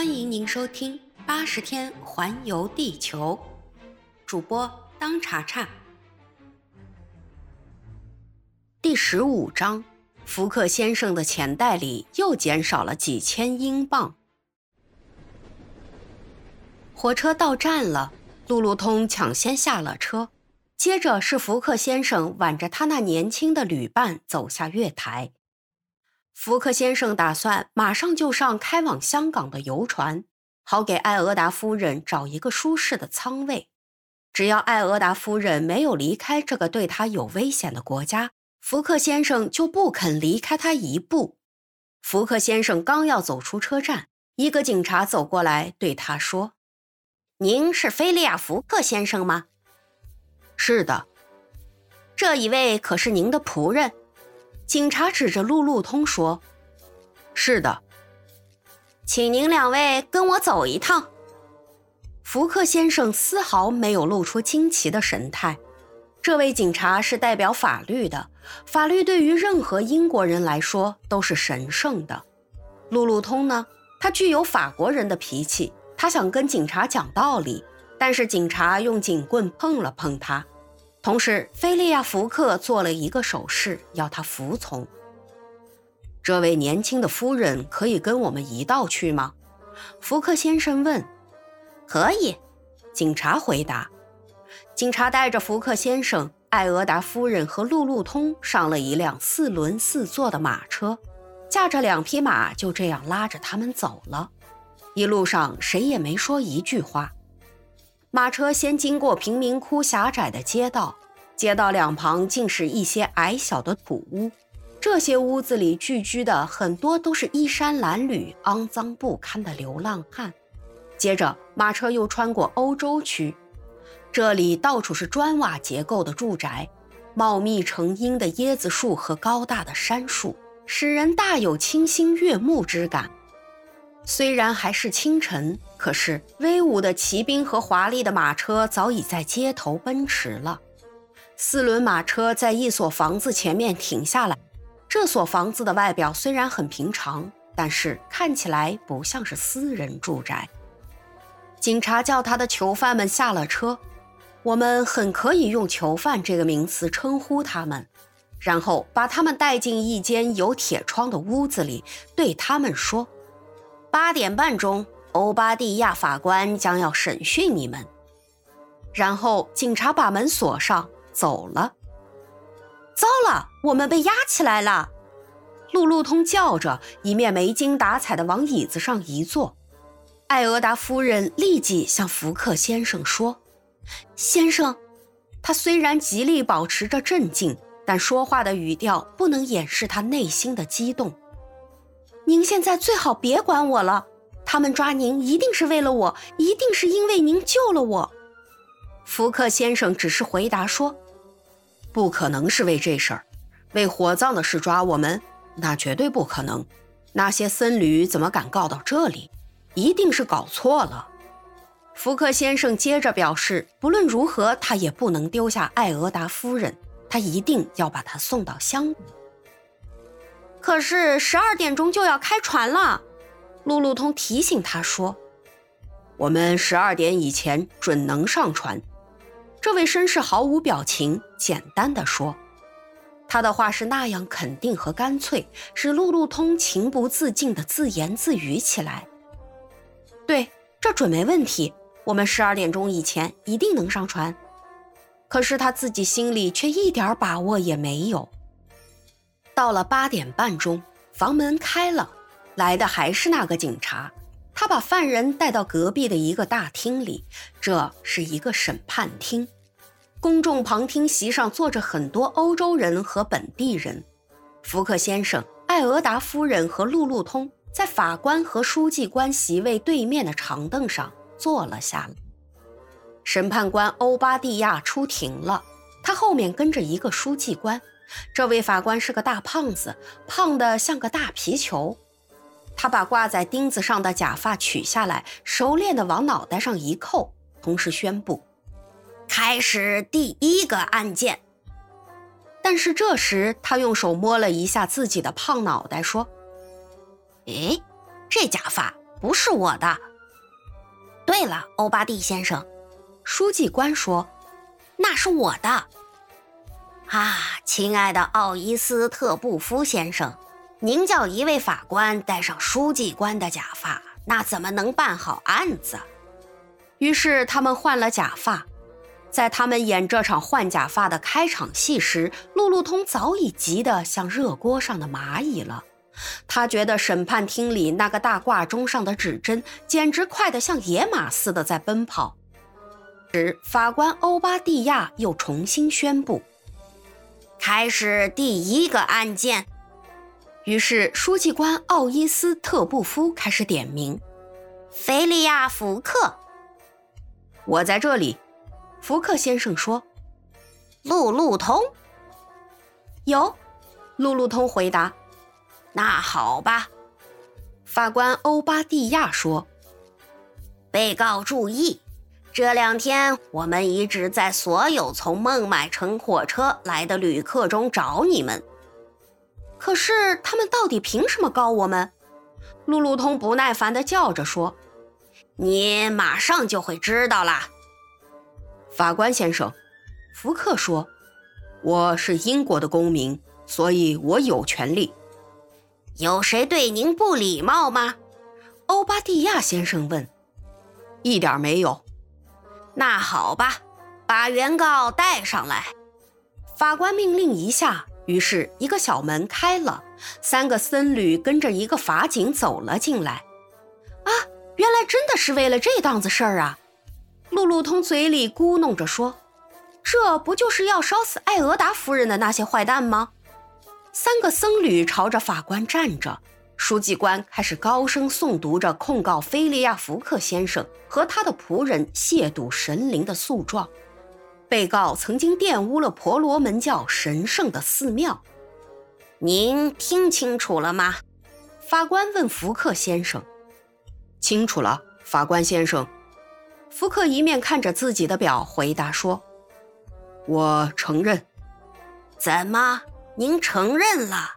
欢迎您收听《八十天环游地球》，主播当查查。第十五章，福克先生的钱袋里又减少了几千英镑。火车到站了，路路通抢先下了车，接着是福克先生挽着他那年轻的旅伴走下月台。福克先生打算马上就上开往香港的游船，好给艾俄达夫人找一个舒适的舱位。只要艾俄达夫人没有离开这个对他有危险的国家，福克先生就不肯离开他一步。福克先生刚要走出车站，一个警察走过来对他说：“您是菲利亚·福克先生吗？”“是的。”“这一位可是您的仆人？”警察指着路路通说：“是的，请您两位跟我走一趟。”福克先生丝毫没有露出惊奇的神态。这位警察是代表法律的，法律对于任何英国人来说都是神圣的。路路通呢，他具有法国人的脾气，他想跟警察讲道理，但是警察用警棍碰了碰他。同时，菲利亚·福克做了一个手势，要他服从。这位年轻的夫人可以跟我们一道去吗？福克先生问。可以，警察回答。警察带着福克先生、艾俄达夫人和路路通上了一辆四轮四座的马车，驾着两匹马，就这样拉着他们走了。一路上，谁也没说一句话。马车先经过贫民窟狭窄的街道，街道两旁尽是一些矮小的土屋，这些屋子里聚居的很多都是衣衫褴褛、肮脏不堪的流浪汉。接着，马车又穿过欧洲区，这里到处是砖瓦结构的住宅，茂密成荫的椰子树和高大的杉树，使人大有清新悦目之感。虽然还是清晨，可是威武的骑兵和华丽的马车早已在街头奔驰了。四轮马车在一所房子前面停下来。这所房子的外表虽然很平常，但是看起来不像是私人住宅。警察叫他的囚犯们下了车，我们很可以用“囚犯”这个名词称呼他们，然后把他们带进一间有铁窗的屋子里，对他们说。八点半钟，欧巴蒂亚法官将要审讯你们。然后警察把门锁上，走了。糟了，我们被押起来了！路路通叫着，一面没精打采地往椅子上一坐。艾俄达夫人立即向福克先生说：“先生，他虽然极力保持着镇静，但说话的语调不能掩饰他内心的激动。”您现在最好别管我了。他们抓您一定是为了我，一定是因为您救了我。福克先生只是回答说：“不可能是为这事儿，为火葬的事抓我们，那绝对不可能。那些僧侣怎么敢告到这里？一定是搞错了。”福克先生接着表示，不论如何，他也不能丢下艾俄达夫人，他一定要把她送到香。可是十二点钟就要开船了，路路通提醒他说：“我们十二点以前准能上船。”这位绅士毫无表情，简单的说：“他的话是那样肯定和干脆，使路路通情不自禁的自言自语起来。”“对，这准没问题，我们十二点钟以前一定能上船。”可是他自己心里却一点把握也没有。到了八点半钟，房门开了，来的还是那个警察。他把犯人带到隔壁的一个大厅里，这是一个审判厅。公众旁听席上坐着很多欧洲人和本地人。福克先生、艾俄达夫人和路路通在法官和书记官席位对面的长凳上坐了下来。审判官欧巴蒂亚出庭了，他后面跟着一个书记官。这位法官是个大胖子，胖得像个大皮球。他把挂在钉子上的假发取下来，熟练的往脑袋上一扣，同时宣布：“开始第一个案件。”但是这时他用手摸了一下自己的胖脑袋，说：“哎，这假发不是我的。对了，欧巴蒂先生，书记官说，那是我的。啊，亲爱的奥伊斯特布夫先生，您叫一位法官戴上书记官的假发，那怎么能办好案子？于是他们换了假发。在他们演这场换假发的开场戏时，路路通早已急得像热锅上的蚂蚁了。他觉得审判厅里那个大挂钟上的指针简直快得像野马似的在奔跑。时，法官欧巴蒂亚又重新宣布：“开始第一个案件。”于是，书记官奥伊斯特布夫开始点名：“菲利亚·福克，我在这里。”福克先生说：“路路通有。”路路通回答：“那好吧。”法官欧巴蒂亚说：“被告注意，这两天我们一直在所有从孟买乘火车来的旅客中找你们。可是他们到底凭什么告我们？”路路通不耐烦地叫着说：“你马上就会知道啦。”法官先生，福克说：“我是英国的公民，所以我有权利。”有谁对您不礼貌吗？欧巴蒂亚先生问。“一点没有。”那好吧，把原告带上来。法官命令一下，于是一个小门开了，三个僧侣跟着一个法警走了进来。啊，原来真的是为了这档子事儿啊！路路通嘴里咕哝着说：“这不就是要烧死艾俄达夫人的那些坏蛋吗？”三个僧侣朝着法官站着，书记官开始高声诵读着控告菲利亚·福克先生和他的仆人亵渎神灵的诉状。被告曾经玷污了婆罗门教神圣的寺庙。您听清楚了吗？法官问福克先生。“清楚了，法官先生。”福克一面看着自己的表，回答说：“我承认。”“怎么，您承认了？”“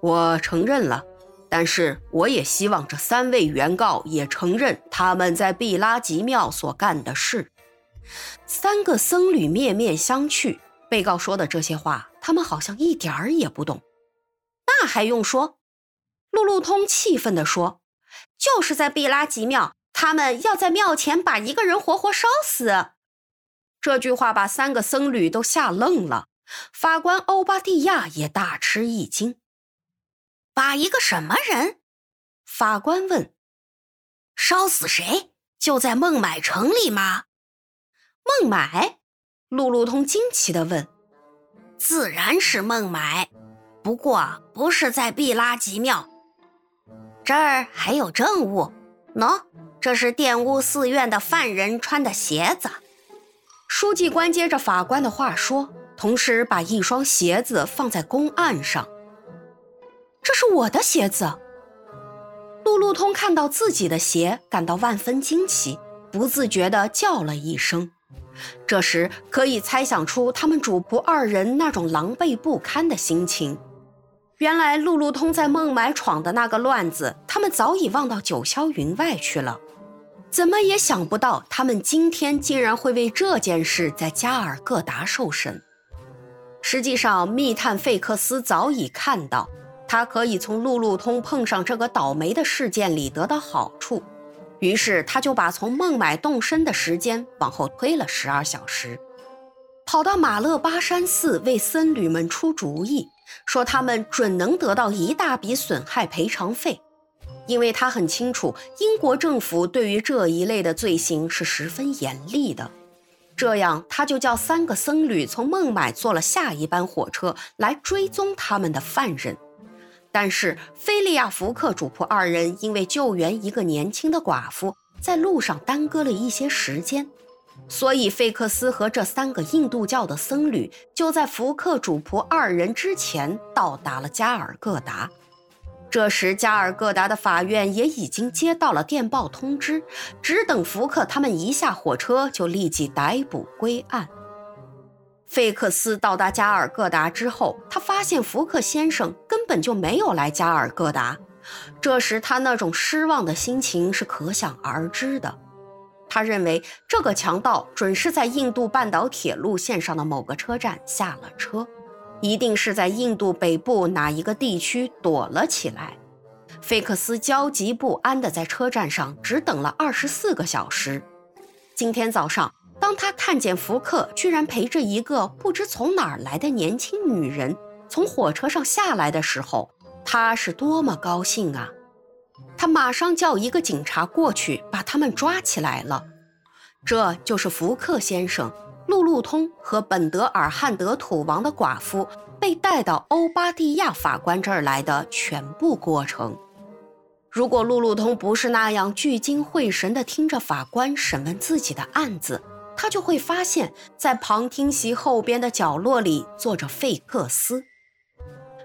我承认了，但是我也希望这三位原告也承认他们在毕拉吉庙所干的事。”三个僧侣面面相觑。被告说的这些话，他们好像一点儿也不懂。那还用说？路路通气愤地说：“就是在毕拉吉庙。”他们要在庙前把一个人活活烧死，这句话把三个僧侣都吓愣了。法官欧巴蒂亚也大吃一惊。把一个什么人？法官问。烧死谁？就在孟买城里吗？孟买？路路通惊奇地问。自然是孟买，不过不是在毕拉吉庙。这儿还有证物，喏。这是玷污寺院的犯人穿的鞋子。书记官接着法官的话说，同时把一双鞋子放在公案上。这是我的鞋子。路路通看到自己的鞋，感到万分惊奇，不自觉地叫了一声。这时可以猜想出他们主仆二人那种狼狈不堪的心情。原来路路通在孟买闯的那个乱子，他们早已忘到九霄云外去了。怎么也想不到，他们今天竟然会为这件事在加尔各答受审。实际上，密探费克斯早已看到，他可以从路路通碰上这个倒霉的事件里得到好处，于是他就把从孟买动身的时间往后推了十二小时，跑到马勒巴山寺为僧侣们出主意。说他们准能得到一大笔损害赔偿费，因为他很清楚英国政府对于这一类的罪行是十分严厉的。这样，他就叫三个僧侣从孟买坐了下一班火车来追踪他们的犯人。但是，菲利亚·福克主仆二人因为救援一个年轻的寡妇，在路上耽搁了一些时间。所以，费克斯和这三个印度教的僧侣就在福克主仆二人之前到达了加尔各答。这时，加尔各答的法院也已经接到了电报通知，只等福克他们一下火车，就立即逮捕归案。费克斯到达加尔各答之后，他发现福克先生根本就没有来加尔各答，这时他那种失望的心情是可想而知的。他认为这个强盗准是在印度半岛铁路线上的某个车站下了车，一定是在印度北部哪一个地区躲了起来。费克斯焦急不安地在车站上只等了二十四个小时。今天早上，当他看见福克居然陪着一个不知从哪儿来的年轻女人从火车上下来的时候，他是多么高兴啊！他马上叫一个警察过去把他们抓起来了。这就是福克先生、路路通和本德尔汉德土王的寡妇被带到欧巴蒂亚法官这儿来的全部过程。如果路路通不是那样聚精会神地听着法官审问自己的案子，他就会发现，在旁听席后边的角落里坐着费克斯。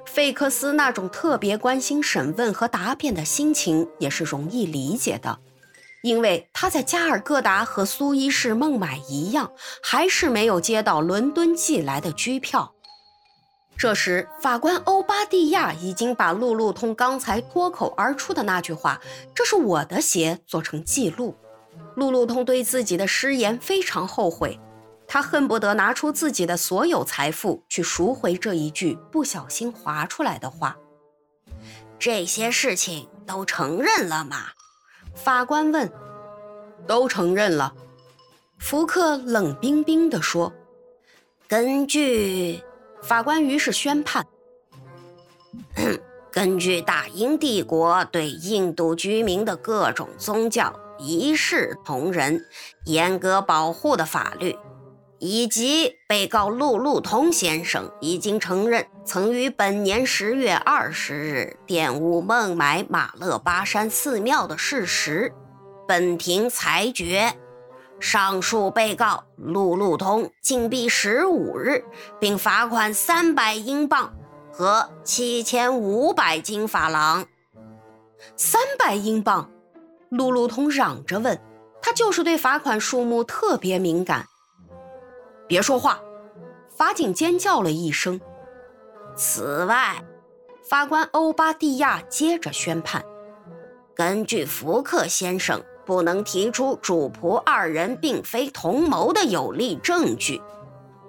费克斯那种特别关心审问和答辩的心情也是容易理解的，因为他在加尔各答和苏伊士孟买一样，还是没有接到伦敦寄来的居票。这时，法官欧巴蒂亚已经把路路通刚才脱口而出的那句话“这是我的鞋”做成记录。路路通对自己的失言非常后悔，他恨不得拿出自己的所有财富去赎回这一句不小心划出来的话。这些事情都承认了吗？法官问。都承认了。福克冷冰冰地说：“根据……”法官于是宣判：根据大英帝国对印度居民的各种宗教一视同仁、严格保护的法律，以及被告路路通先生已经承认曾于本年十月二十日玷污孟买马勒巴山寺庙的事实，本庭裁决。上述被告路路通禁闭十五日，并罚款三百英镑和七千五百金法郎。三百英镑，路路通嚷着问：“他就是对罚款数目特别敏感。”别说话！法警尖叫了一声。此外，法官欧巴蒂亚接着宣判：根据福克先生。不能提出主仆二人并非同谋的有力证据。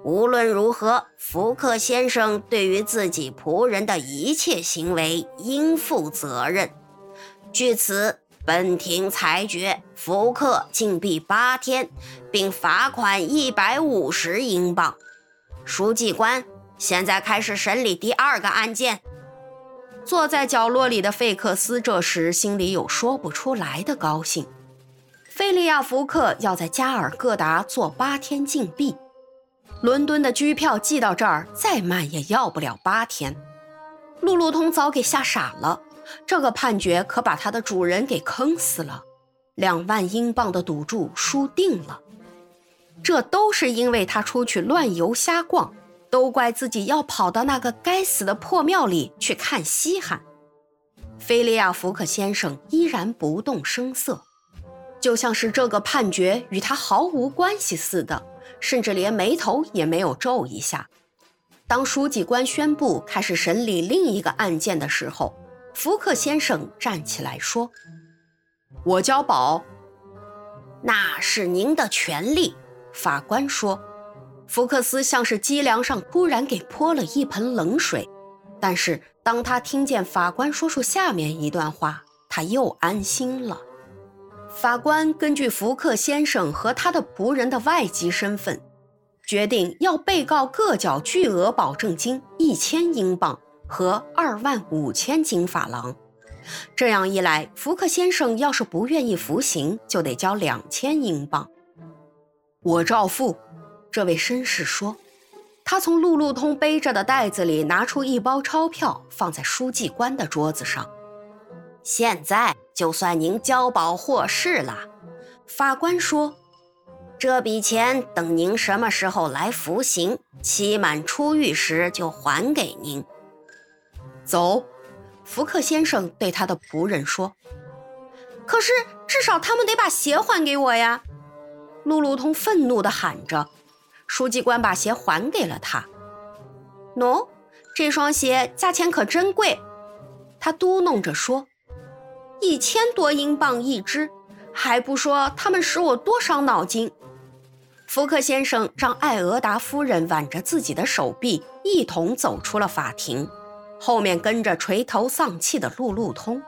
无论如何，福克先生对于自己仆人的一切行为应负责任。据此，本庭裁决福克禁闭八天，并罚款一百五十英镑。书记官，现在开始审理第二个案件。坐在角落里的费克斯这时心里有说不出来的高兴。菲利亚·福克要在加尔各答做八天禁闭，伦敦的居票寄到这儿，再慢也要不了八天。路路通早给吓傻了，这个判决可把他的主人给坑死了。两万英镑的赌注输定了，这都是因为他出去乱游瞎逛，都怪自己要跑到那个该死的破庙里去看稀罕。菲利亚·福克先生依然不动声色。就像是这个判决与他毫无关系似的，甚至连眉头也没有皱一下。当书记官宣布开始审理另一个案件的时候，福克先生站起来说：“我交保。”那是您的权利。”法官说。福克斯像是脊梁上突然给泼了一盆冷水，但是当他听见法官说出下面一段话，他又安心了。法官根据福克先生和他的仆人的外籍身份，决定要被告各缴巨额保证金一千英镑和二万五千金法郎。这样一来，福克先生要是不愿意服刑，就得交两千英镑。我照付。这位绅士说。他从路路通背着的袋子里拿出一包钞票，放在书记官的桌子上。现在。就算您交保获释了，法官说：“这笔钱等您什么时候来服刑，期满出狱时就还给您。”走，福克先生对他的仆人说。“可是至少他们得把鞋还给我呀！”路路通愤怒地喊着。书记官把鞋还给了他。“喏，这双鞋价钱可真贵。”他嘟哝着说。一千多英镑一只，还不说他们使我多伤脑筋。福克先生让艾俄达夫人挽着自己的手臂，一同走出了法庭，后面跟着垂头丧气的路路通。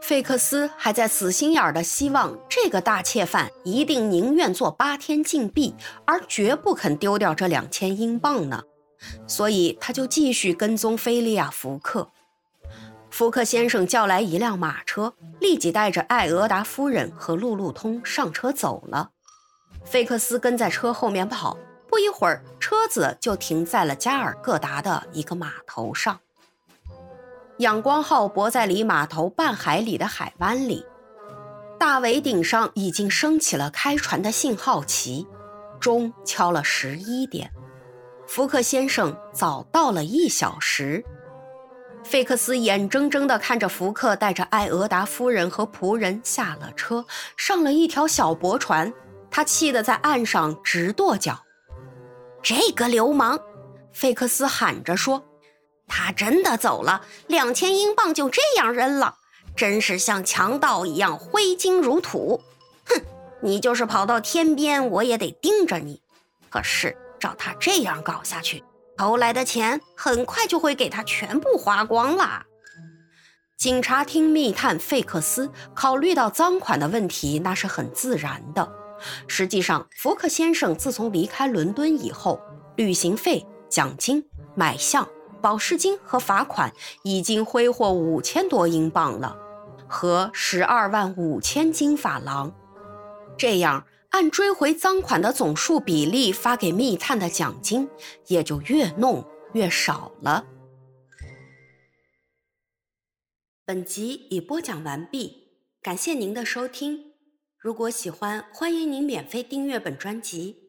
费克斯还在死心眼儿的希望这个大窃犯一定宁愿坐八天禁闭，而绝不肯丢掉这两千英镑呢，所以他就继续跟踪菲利亚·福克。福克先生叫来一辆马车，立即带着艾俄达夫人和路路通上车走了。费克斯跟在车后面跑，不一会儿，车子就停在了加尔各答的一个码头上。阳光号泊在离码头半海里的海湾里，大桅顶上已经升起了开船的信号旗，钟敲了十一点。福克先生早到了一小时。费克斯眼睁睁地看着福克带着艾俄达夫人和仆人下了车，上了一条小驳船。他气得在岸上直跺脚。这个流氓！费克斯喊着说：“他真的走了，两千英镑就这样扔了，真是像强盗一样挥金如土。哼，你就是跑到天边，我也得盯着你。可是照他这样搞下去，偷来的钱很快就会给他全部花光了。”警察厅密探费克斯考虑到赃款的问题，那是很自然的。实际上，福克先生自从离开伦敦以后，旅行费、奖金、买相、保释金和罚款已经挥霍五千多英镑了，和十二万五千金法郎。这样，按追回赃款的总数比例发给密探的奖金也就越弄越少了。本集已播讲完毕，感谢您的收听。如果喜欢，欢迎您免费订阅本专辑。